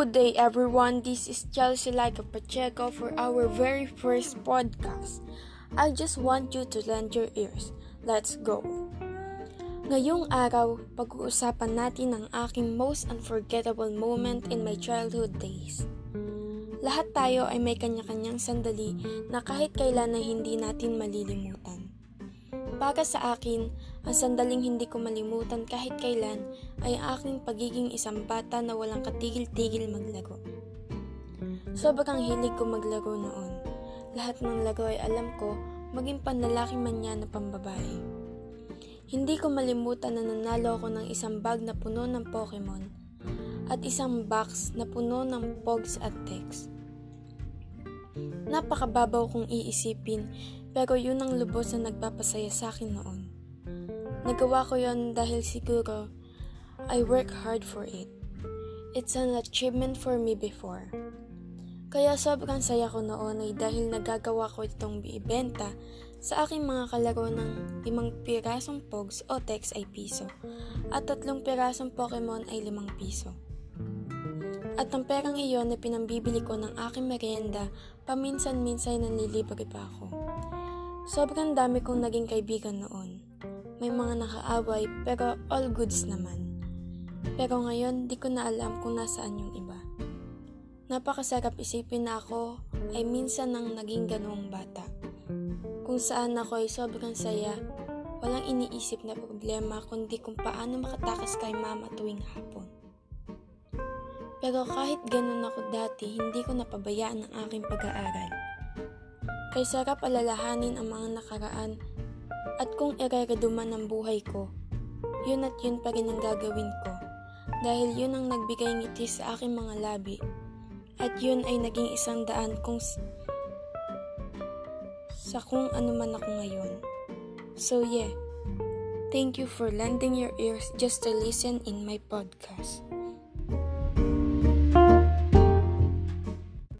Good day, everyone. This is Chelsea Laika Pacheco for our very first podcast. I just want you to lend your ears. Let's go. Ngayong araw, pag-uusapan natin ang aking most unforgettable moment in my childhood days. Lahat tayo ay may kanya-kanyang sandali na kahit kailan ay hindi natin malilimutan. Para sa akin, ang sandaling hindi ko malimutan kahit kailan ay aking pagiging isang bata na walang katigil-tigil maglaro. Sobrang hilig ko maglaro noon. Lahat ng laro ay alam ko, maging panlalaki man yan na pambabae. Hindi ko malimutan na nanalo ako ng isang bag na puno ng Pokemon at isang box na puno ng Pogs at Text. Napakababaw kong iisipin pero yun ang lubos na nagpapasaya sa akin noon. Nagawa ko yon dahil siguro I work hard for it. It's an achievement for me before. Kaya sobrang saya ko noon ay dahil nagagawa ko itong ibenta sa aking mga kalaro ng limang pirasong pogs o text ay piso at tatlong pirasong Pokemon ay limang piso. At ang perang iyon na pinambibili ko ng aking merienda, paminsan-minsan nanlilibre pa ako. Sobrang dami kong naging kaibigan noon. May mga nakaaway pero all goods naman. Pero ngayon, di ko na alam kung nasaan yung iba. Napakasarap isipin na ako ay minsan nang naging ganoong bata. Kung saan ako ay sobrang saya, walang iniisip na problema kundi kung paano makatakas kay mama tuwing hapon. Pero kahit ganun ako dati, hindi ko napabayaan ang aking pag-aaral. Kay sarap alalahanin ang mga nakaraan at kung irereduman ang buhay ko, yun at yun pa rin ang gagawin ko dahil yun ang nagbigay ngiti sa aking mga labi at yun ay naging isang daan kung sa kung ano man ako ngayon. So yeah, thank you for lending your ears just to listen in my podcast.